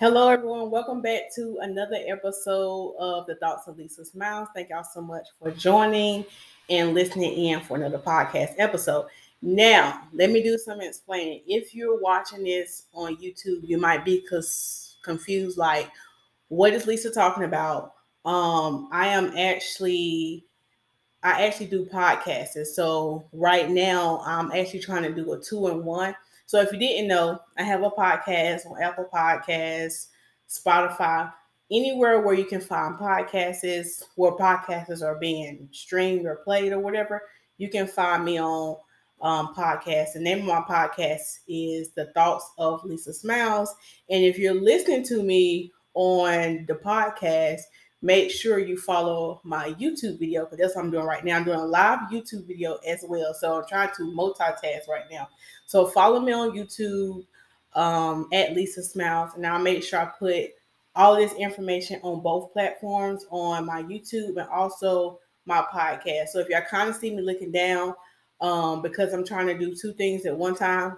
Hello, everyone. Welcome back to another episode of the Thoughts of Lisa Smilez. Thank y'all so much for joining and listening in for another podcast episode. Now, let me do some explaining. If you're watching this on YouTube, you might be confused like, what is Lisa talking about? Um, I am actually I actually do podcasts. And So right now I'm actually trying to do a two in one. So if you didn't know, I have a podcast on Apple Podcasts, Spotify, anywhere where you can find podcasts where podcasts are being streamed or played or whatever. You can find me on um, podcast. The name of my podcast is The Thoughts of Lisa Smilez. And if you're listening to me on the podcast, make sure you follow my YouTube video because that's what I'm doing right now. I'm doing a live YouTube video as well. So I'm trying to multitask right now. So follow me on YouTube um, at Lisa Smilez. And I'll make sure I put all this information on both platforms on my YouTube and also my podcast. So if y'all kind of see me looking down, um, because I'm trying to do two things at one time.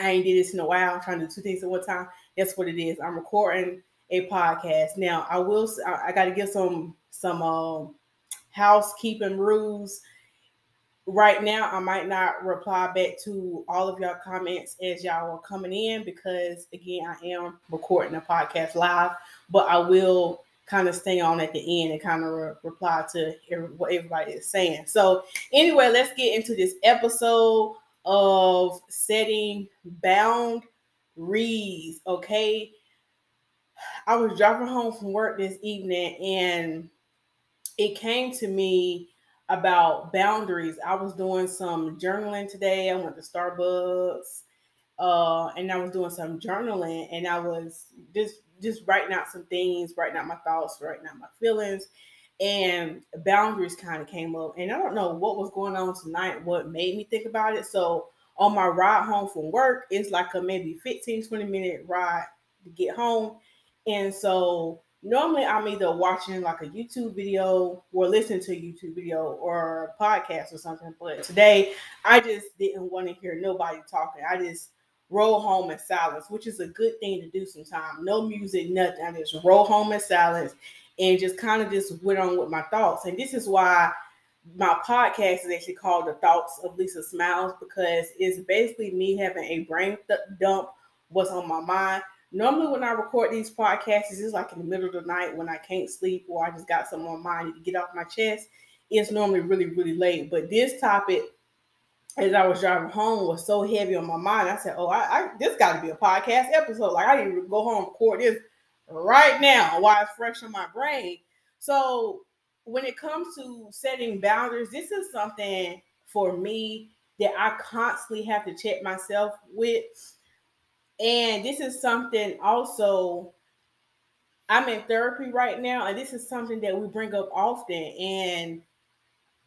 I ain't did this in a while. I'm trying to do two things at one time. That's what it is. I'm recording a podcast. Now I will I, I got to give some some um, housekeeping rules. Right now, I might not reply back to all of y'all comments as y'all are coming in because again, I am recording a podcast live, but I will kind of stay on at the end and kind of re- reply to every, what everybody is saying. So, anyway, let's get into this episode of setting Bound boundaries. Okay, I was driving home from work this evening and it came to me about boundaries. I was doing some journaling today. I went to Starbucks uh, and I was doing some journaling and I was just just writing out some things, writing out my thoughts, writing out my feelings, and boundaries kind of came up. And I don't know what was going on tonight, what made me think about it. So on my ride home from work, it's like a maybe 15, 20 minute ride to get home. And so normally I'm either watching like a YouTube video or listening to a YouTube video or a podcast or something. But today I just didn't want to hear nobody talking. I just roll home in silence, which is a good thing to do sometimes. No music, nothing. I just roll home in silence and just kind of just went on with my thoughts. And this is why my podcast is actually called The Thoughts of Lisa Smilez because it's basically me having a brain th- dump what's on my mind Normally, when I record these podcasts, it's like in the middle of the night when I can't sleep or I just got something on my mind to get off my chest. It's normally really, really late. But this topic, as I was driving home, was so heavy on my mind. I said, "Oh, I, I this got to be a podcast episode. Like I need to go home and record this right now while it's fresh in my brain." So when it comes to setting boundaries, this is something for me that I constantly have to check myself with and this is something also I'm in therapy right now, and this is something that we bring up often. And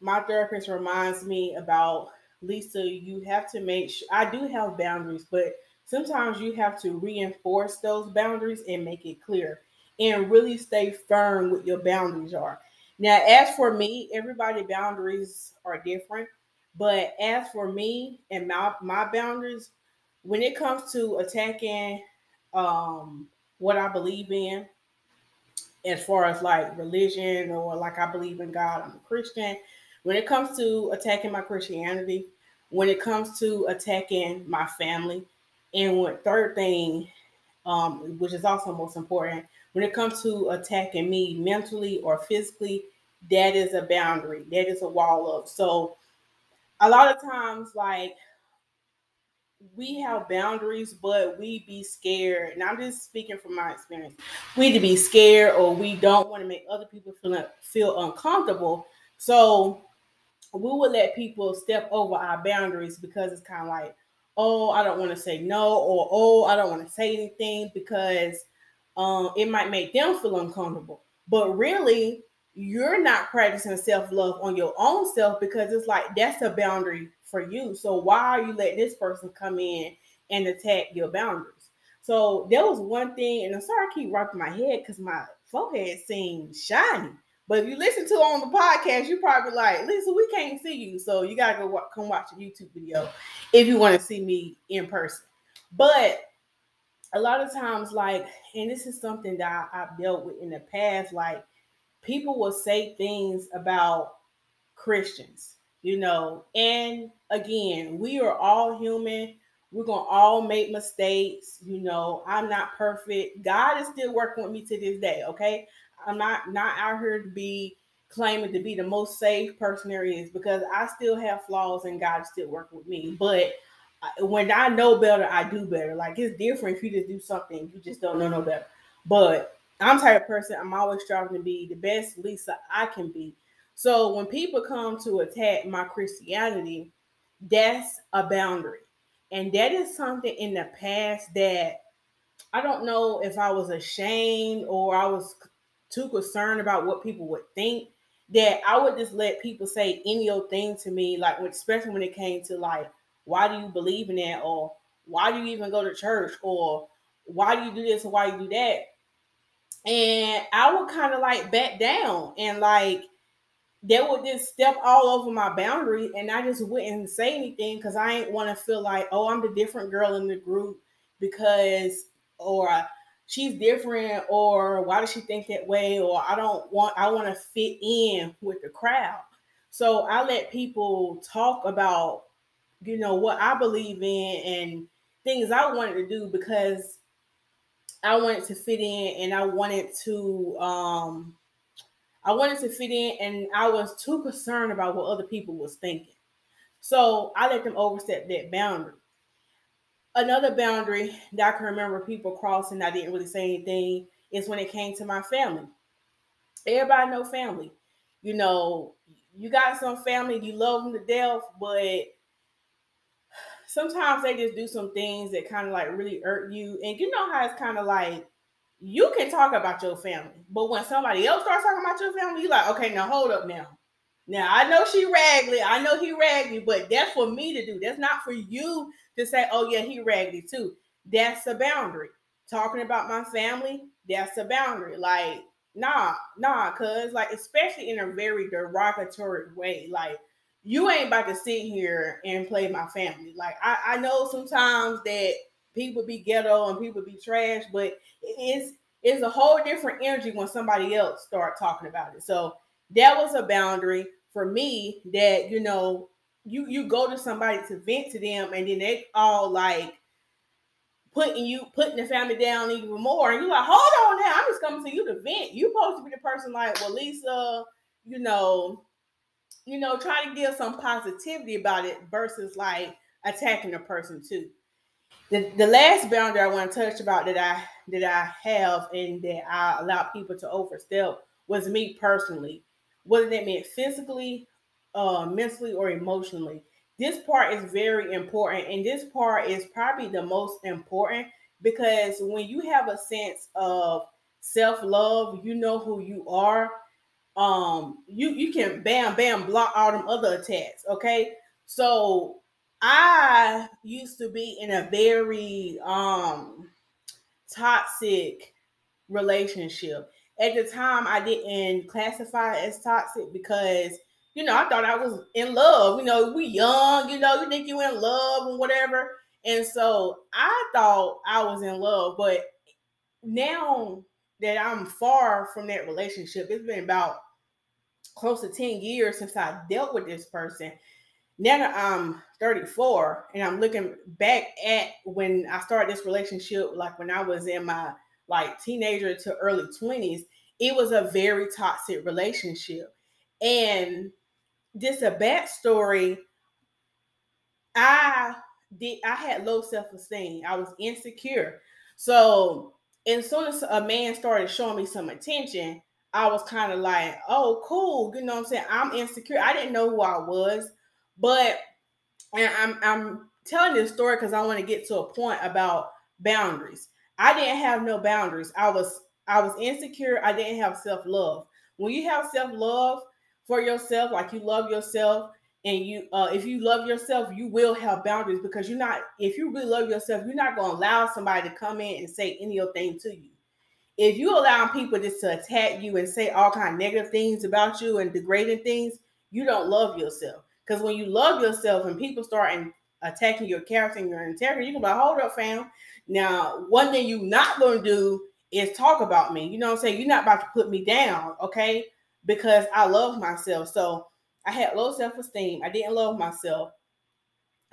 my therapist reminds me about Lisa, you have to make sure I do have boundaries, but sometimes you have to reinforce those boundaries and make it clear and really stay firm with your boundaries are. Now, as for me, everybody boundaries are different, but as for me and my my boundaries, when it comes to attacking um what I believe in, as far as like religion or like I believe in God, I'm a Christian. When it comes to attacking my Christianity, when it comes to attacking my family, and what third thing, um, which is also most important, when it comes to attacking me mentally or physically, that is a boundary. That is a wall up. So a lot of times, like we have boundaries, but we be scared. And I'm just speaking from my experience. We to be scared or we don't want to make other people feel feel uncomfortable. So we would let people step over our boundaries because it's kind of like, oh, I don't want to say no, or oh, I don't want to say anything because um, it might make them feel uncomfortable. But really, you're not practicing self love on your own self because it's like that's a boundary for you. So why are you letting this person come in and attack your boundaries? So there was one thing, and I'm sorry I keep rocking my head because my forehead seems shiny. But if you listen to on the podcast, you probably like, listen, we can't see you, so you gotta go come watch a YouTube video if you want to see me in person. But a lot of times, like, and this is something that I, I've dealt with in the past, like, people will say things about Christians, you know, and again, we are all human. We're going to all make mistakes. You know, I'm not perfect. God is still working with me to this day. Okay. I'm not, not out here to be claiming to be the most safe person there is because I still have flaws and God is still working with me. But uh, when I know better, I do better. Like it's different if you just do something you just don't know no better. But I'm type of person. I'm always striving to be the best Lisa I can be. So when people come to attack my Christianity, that's a boundary, and that is something in the past that I don't know if I was ashamed or I was too concerned about what people would think that I would just let people say any old thing to me, like especially when it came to like why do you believe in that? Or why do you even go to church? Or why do you do this or why you do that? And I would kind of like back down and like they would just step all over my boundary and I just wouldn't say anything because I ain't want to feel like, oh, I'm the different girl in the group because or she's different or why does she think that way or I don't want I want to fit in with the crowd. So I let people talk about you know, what I believe in and things I wanted to do because I wanted to fit in and I wanted to um I wanted to fit in and I was too concerned about what other people was thinking. So I let them overstep that boundary. Another boundary that I can remember people crossing, I didn't really say anything, is when it came to my family. Everybody know family. You know, you got some family, you love them to death, but sometimes they just do some things that kind of like really hurt you. And you know how it's kind of like you can talk about your family, but when somebody else starts talking about your family, you're like, okay, now hold up now. Now I know she raggedy, I know he raggedy, but that's for me to do. That's not for you to say, oh yeah, he raggedy too. That's a boundary. Talking about my family, that's a boundary. Like, nah, nah, cuz like especially in a very derogatory way. Like you ain't about to sit here and play my family. Like I, I know sometimes that people be ghetto and people be trash, but it's it's a whole different energy when somebody else start talking about it. So that was a boundary for me that you know you you go to somebody to vent to them and then they all like putting you putting the family down even more and you're like hold on now i'm just coming to you to vent you supposed to be the person like well lisa you know you know, try to give some positivity about it versus like attacking a person too. The, the last boundary I want to touch about that I that I have and that I allow people to overstep was me personally. Whether that meant physically, uh, mentally, or emotionally. This part is very important, and this part is probably the most important because when you have a sense of self love, you know who you are, um you you can bam bam block all them other attacks okay so i used to be in a very um toxic relationship. At the time i didn't classify as toxic because you know i thought i was in love. You know we young you know you think you in love and whatever. And so i thought i was in love but now that i'm far from that relationship it's been about close to 10 years since I dealt with this person. Now that I'm 34 and I'm looking back at when I started this relationship, like when I was in my like teenager to early 20s, it was a very toxic relationship. And just a backstory, I did I had low self-esteem. I was insecure. So as soon as a man started showing me some attention, I was kind of like, oh, cool. You know what I'm saying? I'm insecure. I didn't know who I was, but and I'm I'm telling this story because I want to get to a point about boundaries. I didn't have no boundaries. I was I was insecure. I didn't have self-love. When you have self-love for yourself, like you love yourself, and you uh if you love yourself, you will have boundaries because you're not if you really love yourself, you're not gonna allow somebody to come in and say any old thing to you if you allow people just to attack you and say all kind of negative things about you and degrading things, you don't love yourself. Because when you love yourself and people start attacking your character and your integrity, you can be like, hold up, fam. Now, one thing you're not going to do is talk about me. You know what I'm saying? You're not about to put me down, okay? Because I love myself. So I had low self esteem. I didn't love myself.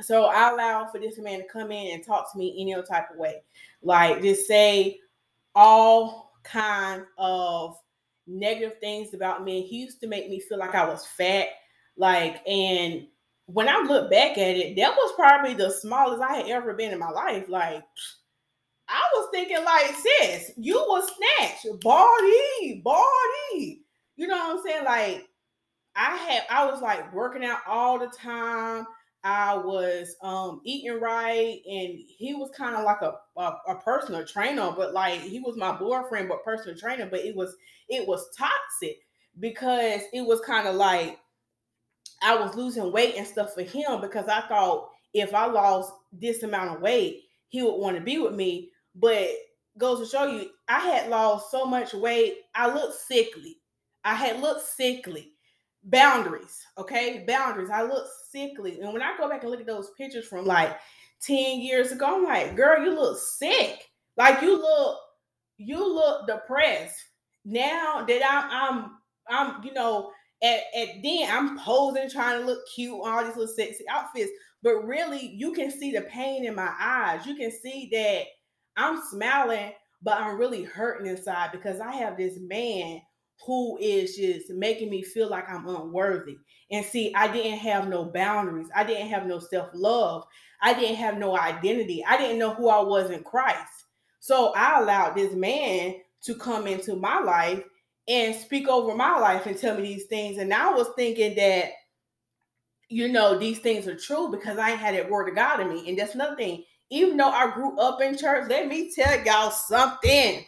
So I allowed for this man to come in and talk to me any other type of way. Like just say all kind of negative things about me. He used to make me feel like I was fat. Like, and when I look back at it, that was probably the smallest I had ever been in my life. Like, I was thinking, like, sis, you was snatched, body, body. You know what I'm saying? Like, I had, I was like working out all the time. I was um eating right, and he was kind of like a, a, a personal trainer, but like he was my boyfriend, but personal trainer. But it was it was toxic because it was kind of like I was losing weight and stuff for him because I thought if I lost this amount of weight, he would want to be with me. But goes to show you, I had lost so much weight, I looked sickly. I had looked sickly boundaries, okay? Boundaries. I look sickly. And when I go back and look at those pictures from like 10 years ago, I'm like, girl, you look sick. Like you look, you look depressed. Now that I'm I'm I'm, you know, at, at then I'm posing, trying to look cute, all these little sexy outfits. But really, you can see the pain in my eyes. You can see that I'm smiling, but I'm really hurting inside because I have this man who is just making me feel like I'm unworthy. And see, I didn't have no boundaries. I didn't have no self love. I didn't have no identity. I didn't know who I was in Christ. So I allowed this man to come into my life and speak over my life and tell me these things. And I was thinking that, you know, these things are true because I ain't had that word of God in me. And that's another thing. Even though I grew up in church, let me tell y'all something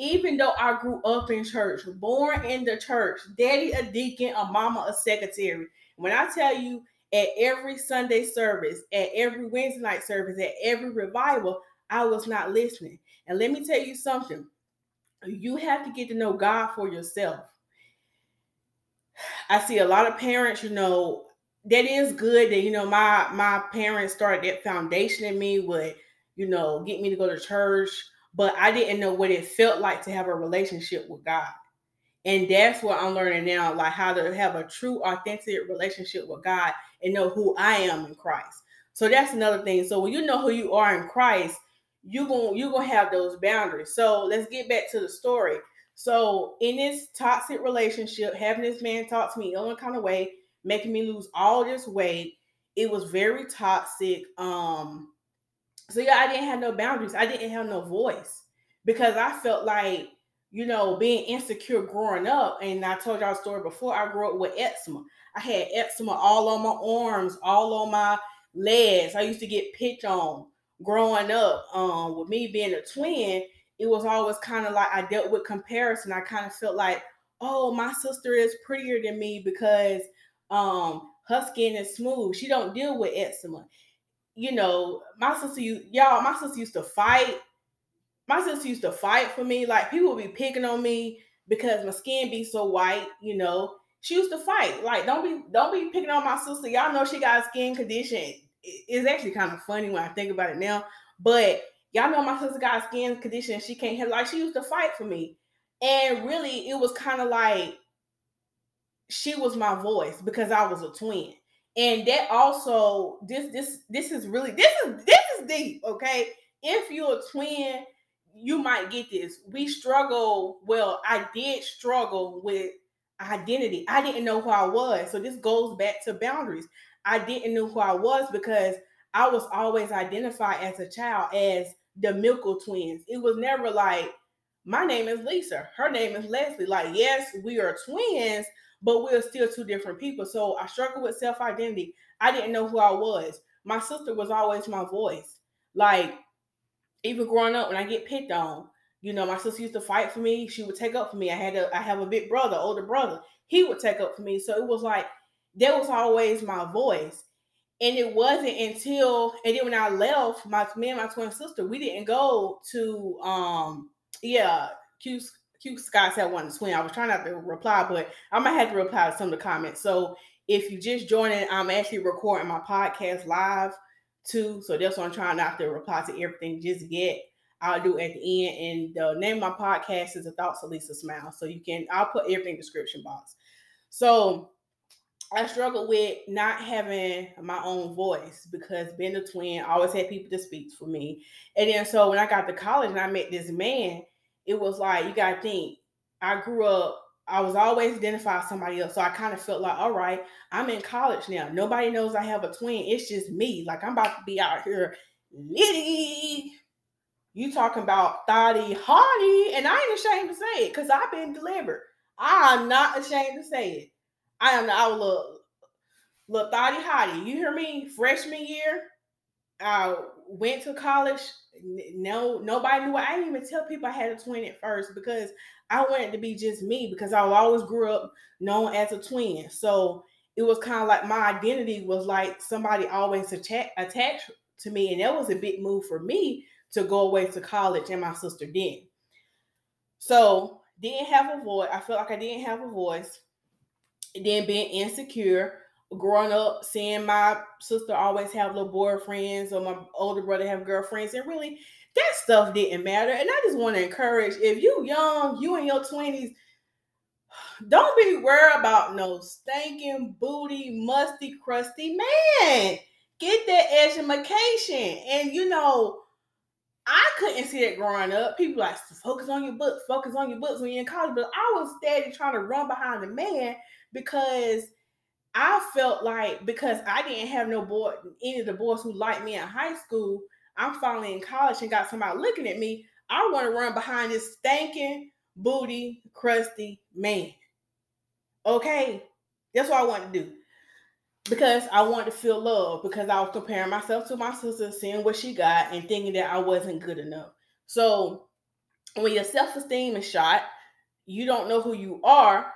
even though I grew up in church, born in the church, daddy a deacon, a mama a secretary. When I tell you at every Sunday service, at every Wednesday night service, at every revival, I was not listening. And let me tell you something. You have to get to know God for yourself. I see a lot of parents, you know, that is good that you know my my parents started that foundation in me would, you know, get me to go to church but I didn't know what it felt like to have a relationship with God. And that's what I'm learning now, like how to have a true, authentic relationship with God and know who I am in Christ. So that's another thing. So when you know who you are in Christ, you're going you're gonna have those boundaries. So let's get back to the story. So in this toxic relationship, having this man talk to me in one kind of way, making me lose all this weight, it was very toxic. Um, so yeah, I didn't have no boundaries. I didn't have no voice because I felt like, you know, being insecure growing up. And I told y'all a story before. I grew up with eczema. I had eczema all on my arms, all on my legs. I used to get pitch on growing up. Um, with me being a twin, it was always kind of like I dealt with comparison. I kind of felt like, oh, my sister is prettier than me because um her skin is smooth. She don't deal with eczema you know, my sister, y'all, my sister used to fight. My sister used to fight for me. Like people would be picking on me because my skin be so white, you know. She used to fight. Like, don't be don't be picking on my sister. Y'all know she got a skin condition. It's actually kind of funny when I think about it now. But y'all know my sister got skin condition. She can't have like she used to fight for me. And really, it was kind of like she was my voice because I was a twin and that also this this this is really this is this is deep okay if you're a twin you might get this we struggle well i did struggle with identity i didn't know who i was so this goes back to boundaries i didn't know who i was because i was always identified as a child as the Mickle twins it was never like my name is lisa her name is leslie like yes we are twins but we're still two different people. So I struggled with self identity. I didn't know who I was. My sister was always my voice. Like, even growing up, when I get picked on, you know, my sister used to fight for me. She would take up for me. I had a, I have a big brother, older brother. He would take up for me. So it was like that was always my voice. And it wasn't until and then when I left, my me and my twin sister, we didn't go to um yeah, Q Q Scott said one twin. I was trying not to reply, but I might have to reply to some of the comments. So if you just joining, I'm actually recording my podcast live. too. So that's why I'm trying not to reply to everything just yet. I'll do at the end. And the name of my podcast is The Thoughts of Lisa Smile. So you can, I'll put everything in the description box. So I struggled with not having my own voice because being a twin, I always had people to speak for me. And then so when I got to college and I met this man, it was like you gotta think. I grew up, I was always identified somebody else. So I kind of felt like, all right, I'm in college now. Nobody knows I have a twin. It's just me. Like I'm about to be out here litty. You talking about thotty hardy, and I ain't ashamed to say it because I've been delivered. I'm not ashamed to say it. I am I look look thotty hottie. You hear me? Freshman year, I went to college. No, nobody knew. I didn't even tell people I had a twin at first because I wanted to be just me because I always grew up known as a twin. So it was kind of like my identity was like somebody always atta- attached to me, and that was a big move for me to go away to college, and my sister didn't. So didn't have a voice. I felt like I didn't have a voice then being insecure, growing up, seeing my sister always have little boyfriends or my older brother have girlfriends, and really that stuff didn't matter. And I just want to encourage if you young, you in your 20s, don't be worried about no stinking, booty, musty, crusty man. Get that education. And you know, I couldn't see that growing up. People like focus on your books, focus on your books when you're in college. But I was steady trying to run behind the man because I felt like because I didn't have no boy, any of the boys who liked me in high school, I'm finally in college and got somebody looking at me. I want to run behind this stinking, booty, crusty man. Okay, that's what I want to do because I wanted to feel love because I was comparing myself to my sister, seeing what she got, and thinking that I wasn't good enough. So when your self esteem is shot, you don't know who you are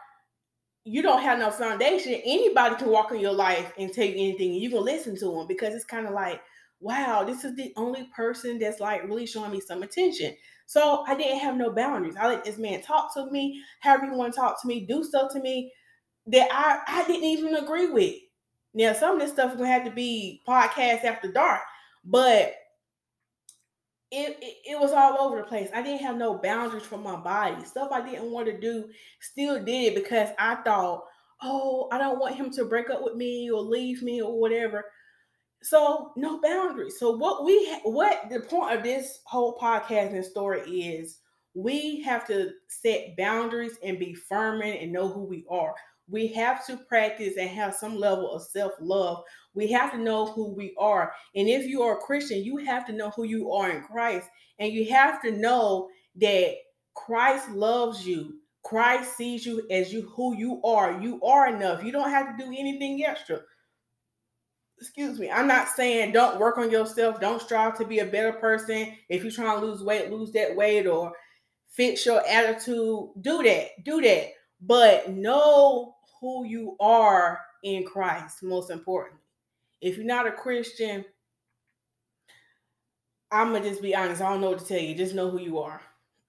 you don't have no foundation, anybody can walk in your life and tell you anything, you can listen to them because it's kind of like, wow, this is the only person that's like really showing me some attention. So I didn't have no boundaries. I let this man talk to me, want to talk to me, do stuff to me that I, I didn't even agree with. Now, some of this stuff is gonna have to be podcast after dark, but it, it, it, was all over the place. I didn't have no boundaries for my body. Stuff I didn't want to do, still did because I thought, oh, I don't want him to break up with me or leave me or whatever. So no boundaries. So what we ha- what the point of this whole podcast and story is, we have to set boundaries and be firm and know who we are. We have to practice and have some level of self love. We have to know who we are. And if you are a Christian, you have to know who you are in Christ. And you have to know that Christ loves you. Christ sees you as you who you are. You are enough. You don't have to do anything extra. Excuse me. I'm not saying don't work on yourself. Don't strive to be a better person. If you're trying to lose weight, lose that weight or fix your attitude. Do that. Do that. But know who you are in Christ, most importantly. If you're not a Christian, I'm gonna just be honest. I don't know what to tell you. Just know who you are.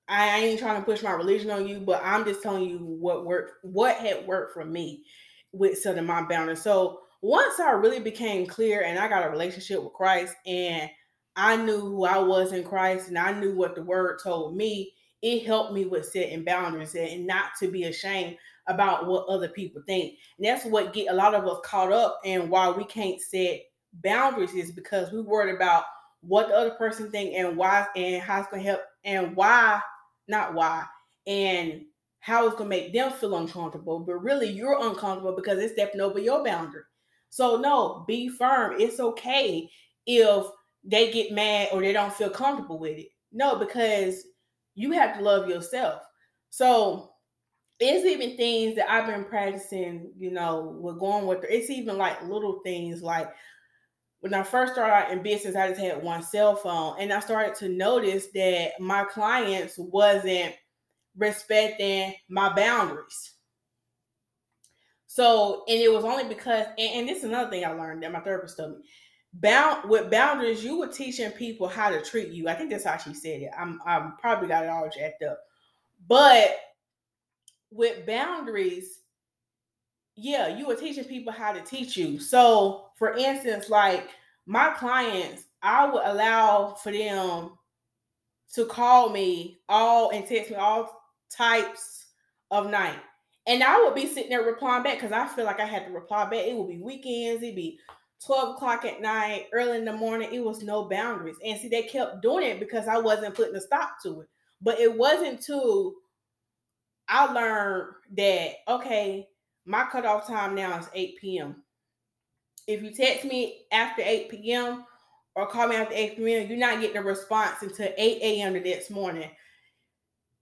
I ain't trying to push my religion on you, but I'm just telling you what worked, what had worked for me with setting my boundaries. So once I really became clear and I got a relationship with Christ and I knew who I was in Christ and I knew what the word told me, it helped me with setting boundaries and not to be ashamed about what other people think. And that's what get a lot of us caught up and why we can't set boundaries is because we worried about what the other person think and why and how it's gonna help and why, not why, and how it's gonna make them feel uncomfortable. But really you're uncomfortable because it's stepping over your boundary. So no, be firm. It's okay if they get mad or they don't feel comfortable with it. No, because you have to love yourself. So it's even things that I've been practicing, you know, with going with it's even like little things like when I first started out in business, I just had one cell phone and I started to notice that my clients wasn't respecting my boundaries. So, and it was only because, and, and this is another thing I learned that my therapist told me. Bound with boundaries, you were teaching people how to treat you. I think that's how she said it. I'm I'm probably got it all jacked up. But with boundaries, yeah, you are teaching people how to teach you. So, for instance, like my clients, I would allow for them to call me all and text me all types of night. And I would be sitting there replying back because I feel like I had to reply back. It would be weekends, it'd be 12 o'clock at night, early in the morning. It was no boundaries. And see, they kept doing it because I wasn't putting a stop to it. But it wasn't till I learned that, okay, my cutoff time now is 8 p.m. If you text me after 8 p.m. or call me after 8 p.m., you're not getting a response until 8 a.m. the next morning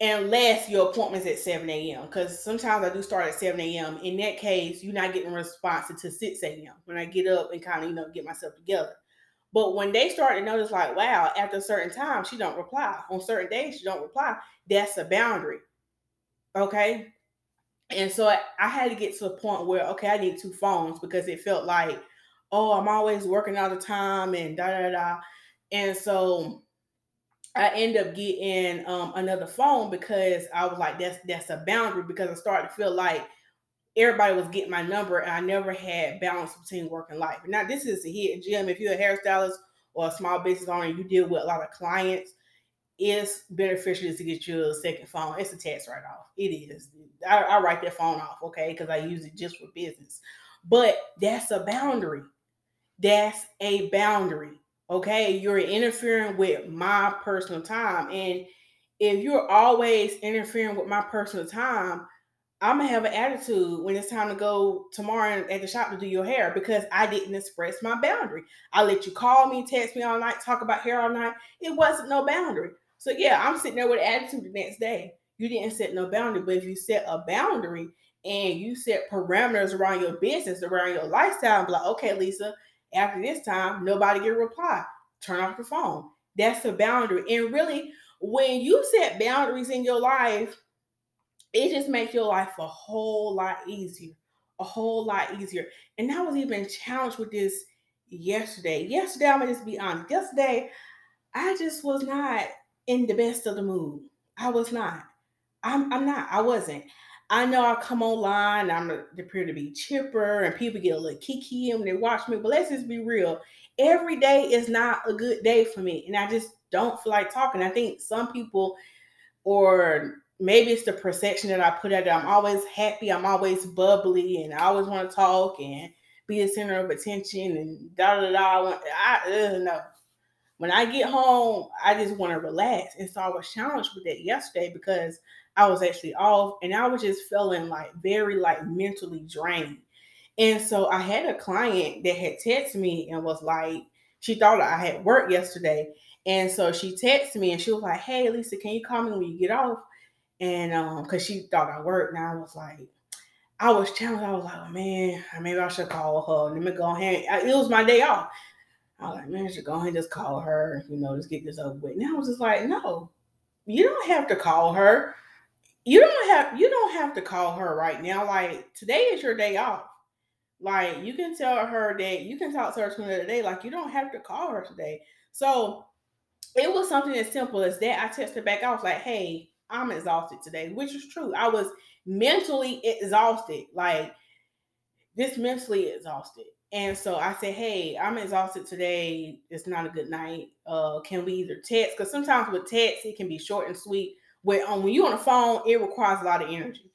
unless your appointment's at 7 a.m. Because sometimes I do start at 7 a.m. In that case, you're not getting a response until 6 a.m. when I get up and kind of, you know, get myself together. But when they start to notice, like, wow, after a certain time, she don't reply. On certain days, she don't reply. That's a boundary. Okay. And so I, I had to get to a point where, okay, I need two phones because it felt like, oh, I'm always working all the time and da da da. And so I end up getting um, another phone because I was like, that's that's a boundary because I started to feel like everybody was getting my number and I never had balance between work and life. Now this is a hidden gem. If you're a hairstylist or a small business owner, you deal with a lot of clients. It's beneficial to get you a second phone. It's a tax write off. It is. I, I write that phone off, okay, because I use it just for business. But that's a boundary. That's a boundary Okay, you're interfering with my personal time. And if you're always interfering with my personal time, I'm gonna have an attitude when it's time to go tomorrow at the shop to do your hair because I didn't express my boundary. I let you call me, text me all night, talk about hair all night. It wasn't no boundary. So yeah, I'm sitting there with attitude the next day. You didn't set no boundary, but if you set a boundary and you set parameters around your business, around your lifestyle, like, okay, Lisa, after this time, nobody get a reply. Turn off the phone. That's the boundary. And really, when you set boundaries in your life, it just makes your life a whole lot easier. A whole lot easier. And I was even challenged with this yesterday. Yesterday, I'm gonna just be honest. Yesterday, I just was not in the best of the mood. I was not. I'm, I'm not. I wasn't. I know I come online, I'm appear to be chipper, and people get a little kiki when they watch me. But let's just be real. Every day is not a good day for me, and I just don't feel like talking. I think some people, or maybe it's the perception that I put out there. I'm always happy, I'm always bubbly, and I always want to talk and be the center of attention and da da da. I uh, no. When I get home, I just want to relax, and so I was challenged with that yesterday because I was actually off and I was just feeling like very like mentally drained. And so I had a client that had texted me and was like, she thought I had work yesterday. And so she texted me and she was like, Hey Lisa, can you call me when you get off? And um, cause she thought I worked. And I was like, I was challenged. I was like, oh, man, maybe I should call her. Let me go ahead. It was my day off. I was like, man, should go and just call her, you know, just get this over with. And I was just like, no, you don't have to call her you don't have you don't have to call her right now. Like today is your day off. Like you can tell her that you can talk to her to another day. Like you don't have to call her today. So it was something as simple as that. I texted back. I was like, "Hey, I'm exhausted today," which is true. I was mentally exhausted, like this mentally exhausted. And so I said, "Hey, I'm exhausted today. It's not a good night. Uh, can we either text? Because sometimes with text it can be short and sweet." Where um, when you're on the phone, it requires a lot of energy.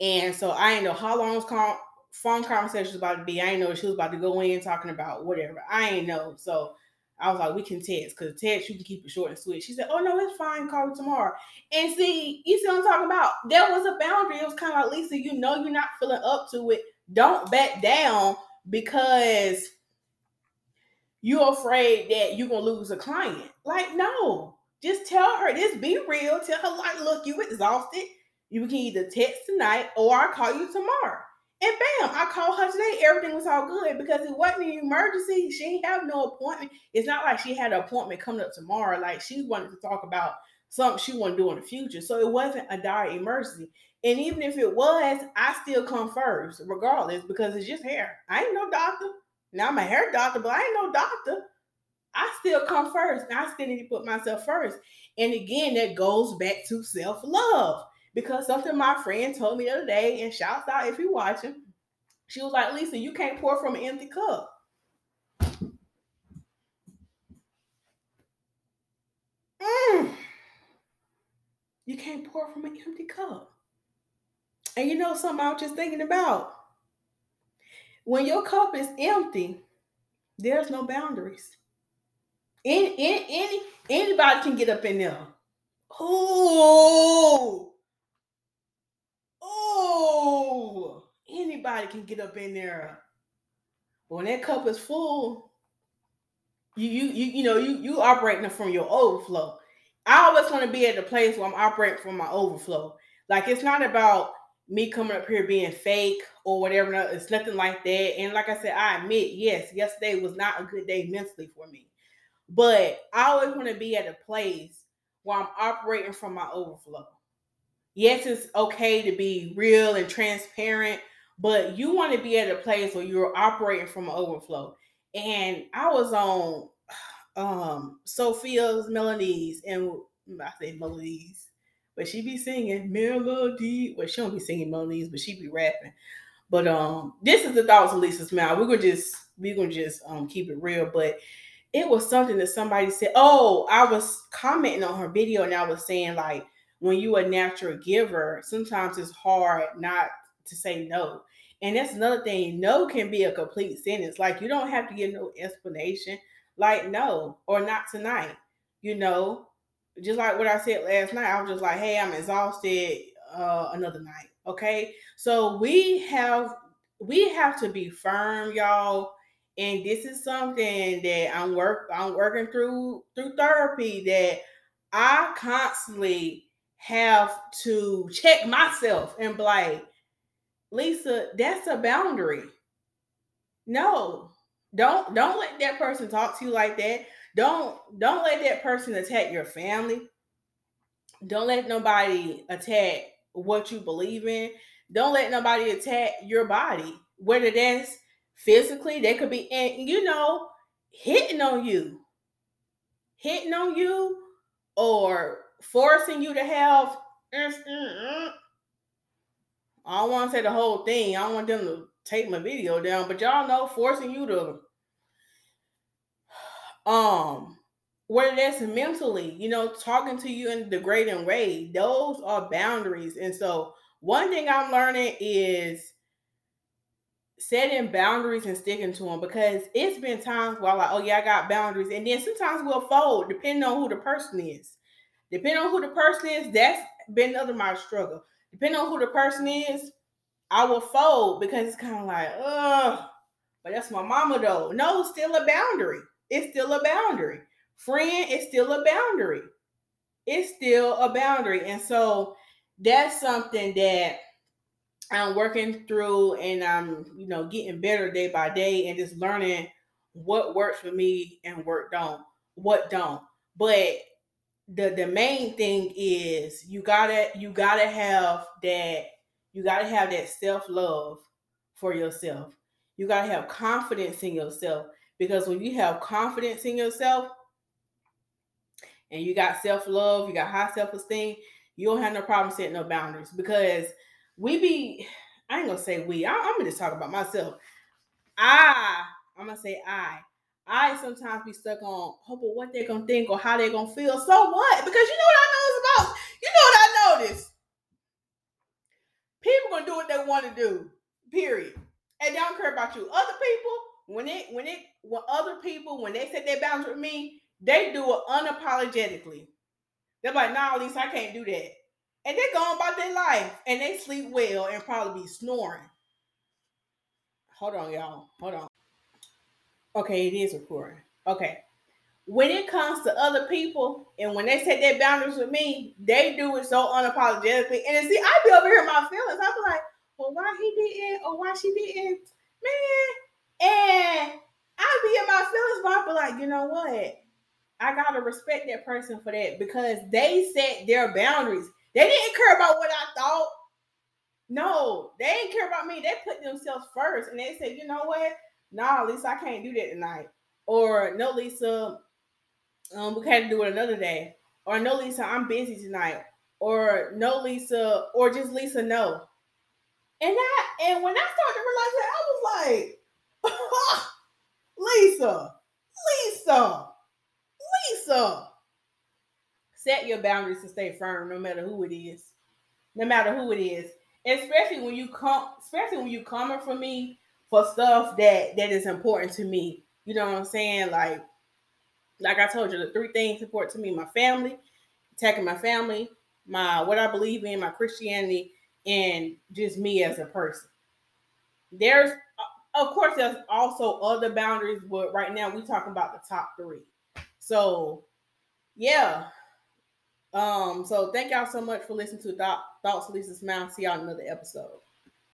And so I didn't know how long con- phone conversation was about to be. I didn't know she was about to go in talking about whatever. I ain't know. So I was like, we can text because text you can keep it short and sweet. She said, Oh no, it's fine. Call me tomorrow. And see, you see what I'm talking about? There was a boundary. It was kind of like Lisa, you know you're not feeling up to it. Don't back down because you're afraid that you're gonna lose a client. Like, no, just tell her, just be real. Tell her, like, look, you exhausted. You can either text tonight or I'll call you tomorrow. And bam, I called her today. Everything was all good because it wasn't an emergency. She didn't have no appointment. It's not like she had an appointment coming up tomorrow. Like she wanted to talk about something she wanted to do in the future. So it wasn't a dire emergency. And even if it was, I still come first, regardless, because it's just hair. I ain't no doctor. Now I'm a hair doctor, but I ain't no doctor. I still come first. And I still need to put myself first. And again, that goes back to self-love. Because something my friend told me the other day, and shouts out if you're watching, she was like, Lisa, you can't pour from an empty cup. Mm. You can't pour from an empty cup. And you know something I was just thinking about? When your cup is empty, there's no boundaries. Any, any, any anybody can get up in there. Oh, oh, anybody can get up in there. When that cup is full, you you you you know you you operating from your overflow. I always want to be at the place where I'm operating from my overflow. Like it's not about me coming up here being fake or whatever. It's nothing like that. And like I said, I admit, yes, yesterday was not a good day mentally for me. But I always want to be at a place where I'm operating from my overflow. Yes, it's okay to be real and transparent, but you want to be at a place where you're operating from an overflow. And I was on um Sophia's melodies and I say melodies, but she be singing melody. Well, she don't be singing melodies, but she be rapping. But um, this is the thoughts of Lisa's mouth. We're gonna just we're gonna just um keep it real. But it was something that somebody said. Oh, I was commenting on her video and I was saying like when you a natural giver, sometimes it's hard not to say no. And that's another thing. No can be a complete sentence. Like you don't have to give no explanation. Like no or not tonight. You know, just like what I said last night. I was just like, hey, I'm exhausted. Uh, another night. Okay. So we have we have to be firm, y'all and this is something that I'm work I'm working through through therapy that I constantly have to check myself and be like, Lisa, that's a boundary. No, don't don't let that person talk to you like that. Don't don't let that person attack your family. Don't let nobody attack what you believe in. Don't let nobody attack your body, whether that's physically, they could be, and you know, hitting on you, hitting on you, or forcing you to have. I don't want to say the whole thing. I don't want them to take my video down, but y'all know forcing you to um whether that's mentally, you know, talking to you in a degrading way, those are boundaries. And so one thing I'm learning is setting boundaries and sticking to them because it's been times where I'm like, oh yeah, I got boundaries, and then sometimes we'll fold depending on who the person is. Depending on who the person is, that's been another my struggle. Depending on who the person is, I will fold because it's kind of like, oh, but that's my mama though. No, still a boundary. It's still a boundary. Friend, is still a boundary. It's still a boundary. And so that's something that I'm working through and I'm, you know, getting better day by day and just learning what works for me and what don't, what don't. But the the main thing is you gotta you gotta have that you gotta have that self-love for yourself. You gotta have confidence in yourself because when you have confidence in yourself and you got self-love, you got high self-esteem, you don't have no problem setting no boundaries because we be, I ain't gonna say we, I, am gonna just talk about myself. I, I'm gonna say I, I sometimes be stuck on, oh, but what they're gonna think or how they're gonna feel. So what? Because you know what I know is about, you know what I notice. People gonna do what they want to do, period. And they don't care about you. Other people, when it, when it, when other people, when they set their boundaries with me, they do it unapologetically. They're like, nah, least I can't do that and they go about their life and they sleep well and probably be snoring. Hold on, y'all. Hold on. Okay, it is recording. Okay. When it comes to other people and when they set their boundaries with me, they do it so unapologetically. And see, I be over here my feelings. I be like, well, why he didn't or why she didn't, man. And I'd be in my feelings, but I be like, you know what? I gotta respect that person for that because they set their boundaries. They didn't care about what I thought. No, they didn't care about me. They put themselves first and they said, you know what? Nah, Lisa, I can't do that tonight. Or no, Lisa, um, we can't do it another day. Or no, Lisa, I'm busy tonight. Or no, Lisa, or just Lisa, no. And I and when I started to realize that, I was like, Lisa, Lisa, Lisa. set your boundaries to stay firm, no matter who it is, no matter who it is. Especially when you come, especially when you coming for me for stuff that that is important to me. You know what I'm saying? Like, like I told you, the three things important to me: my family, attacking my family, my what I believe in, my Christianity, and just me as a person. There's, of course, there's also other boundaries, but right now we're talking about the top three. So, yeah. Um. So thank y'all so much for listening to Thoughts Lisa Smilez. See y'all in another episode.